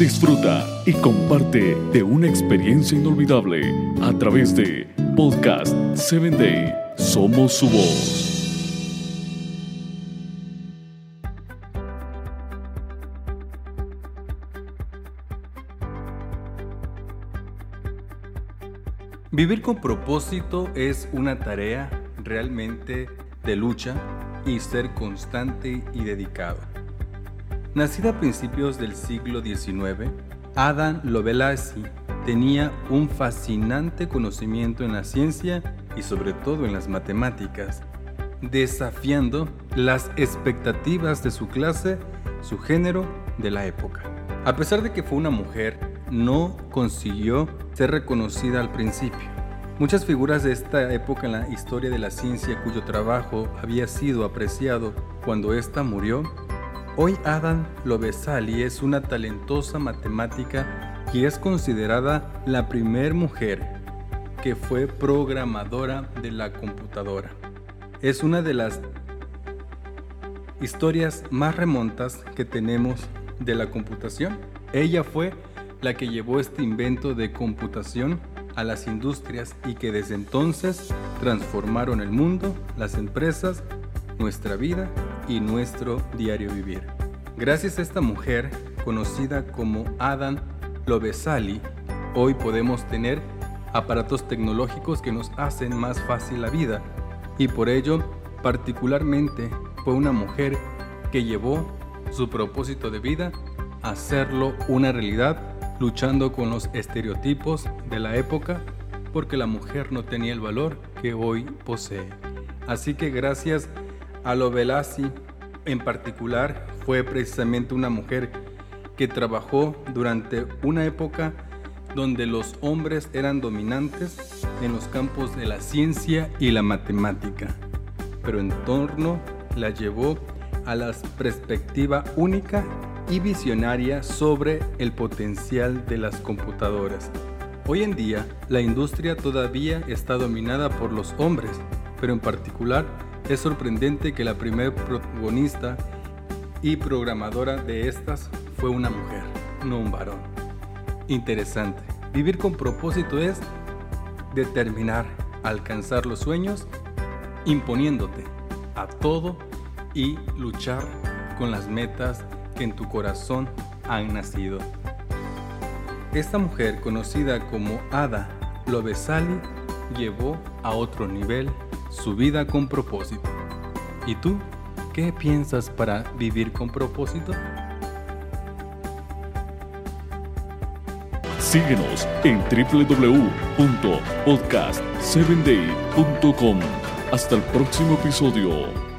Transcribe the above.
disfruta y comparte de una experiencia inolvidable a través de Podcast 7 Day. Somos su voz. Vivir con propósito es una tarea realmente de lucha y ser constante y dedicado. Nacida a principios del siglo XIX, Adam Lovelace tenía un fascinante conocimiento en la ciencia y sobre todo en las matemáticas, desafiando las expectativas de su clase, su género, de la época. A pesar de que fue una mujer, no consiguió ser reconocida al principio. Muchas figuras de esta época en la historia de la ciencia cuyo trabajo había sido apreciado cuando ésta murió, hoy Adam Lovesali es una talentosa matemática y es considerada la primer mujer que fue programadora de la computadora. Es una de las historias más remontas que tenemos de la computación. Ella fue la que llevó este invento de computación a las industrias y que desde entonces transformaron el mundo, las empresas, nuestra vida y nuestro diario vivir. Gracias a esta mujer, conocida como Adam Lovesali, hoy podemos tener aparatos tecnológicos que nos hacen más fácil la vida y por ello particularmente fue una mujer que llevó su propósito de vida a hacerlo una realidad luchando con los estereotipos de la época porque la mujer no tenía el valor que hoy posee. Así que gracias a Lovelace en particular fue precisamente una mujer que trabajó durante una época donde los hombres eran dominantes en los campos de la ciencia y la matemática, pero en torno la llevó a la perspectiva única y visionaria sobre el potencial de las computadoras. Hoy en día, la industria todavía está dominada por los hombres, pero en particular es sorprendente que la primera protagonista y programadora de estas fue una mujer, no un varón. Interesante. Vivir con propósito es determinar, alcanzar los sueños, imponiéndote a todo y luchar con las metas en tu corazón han nacido. Esta mujer, conocida como Ada Lovesali, llevó a otro nivel su vida con propósito. ¿Y tú qué piensas para vivir con propósito? Síguenos en www.podcast7day.com. Hasta el próximo episodio.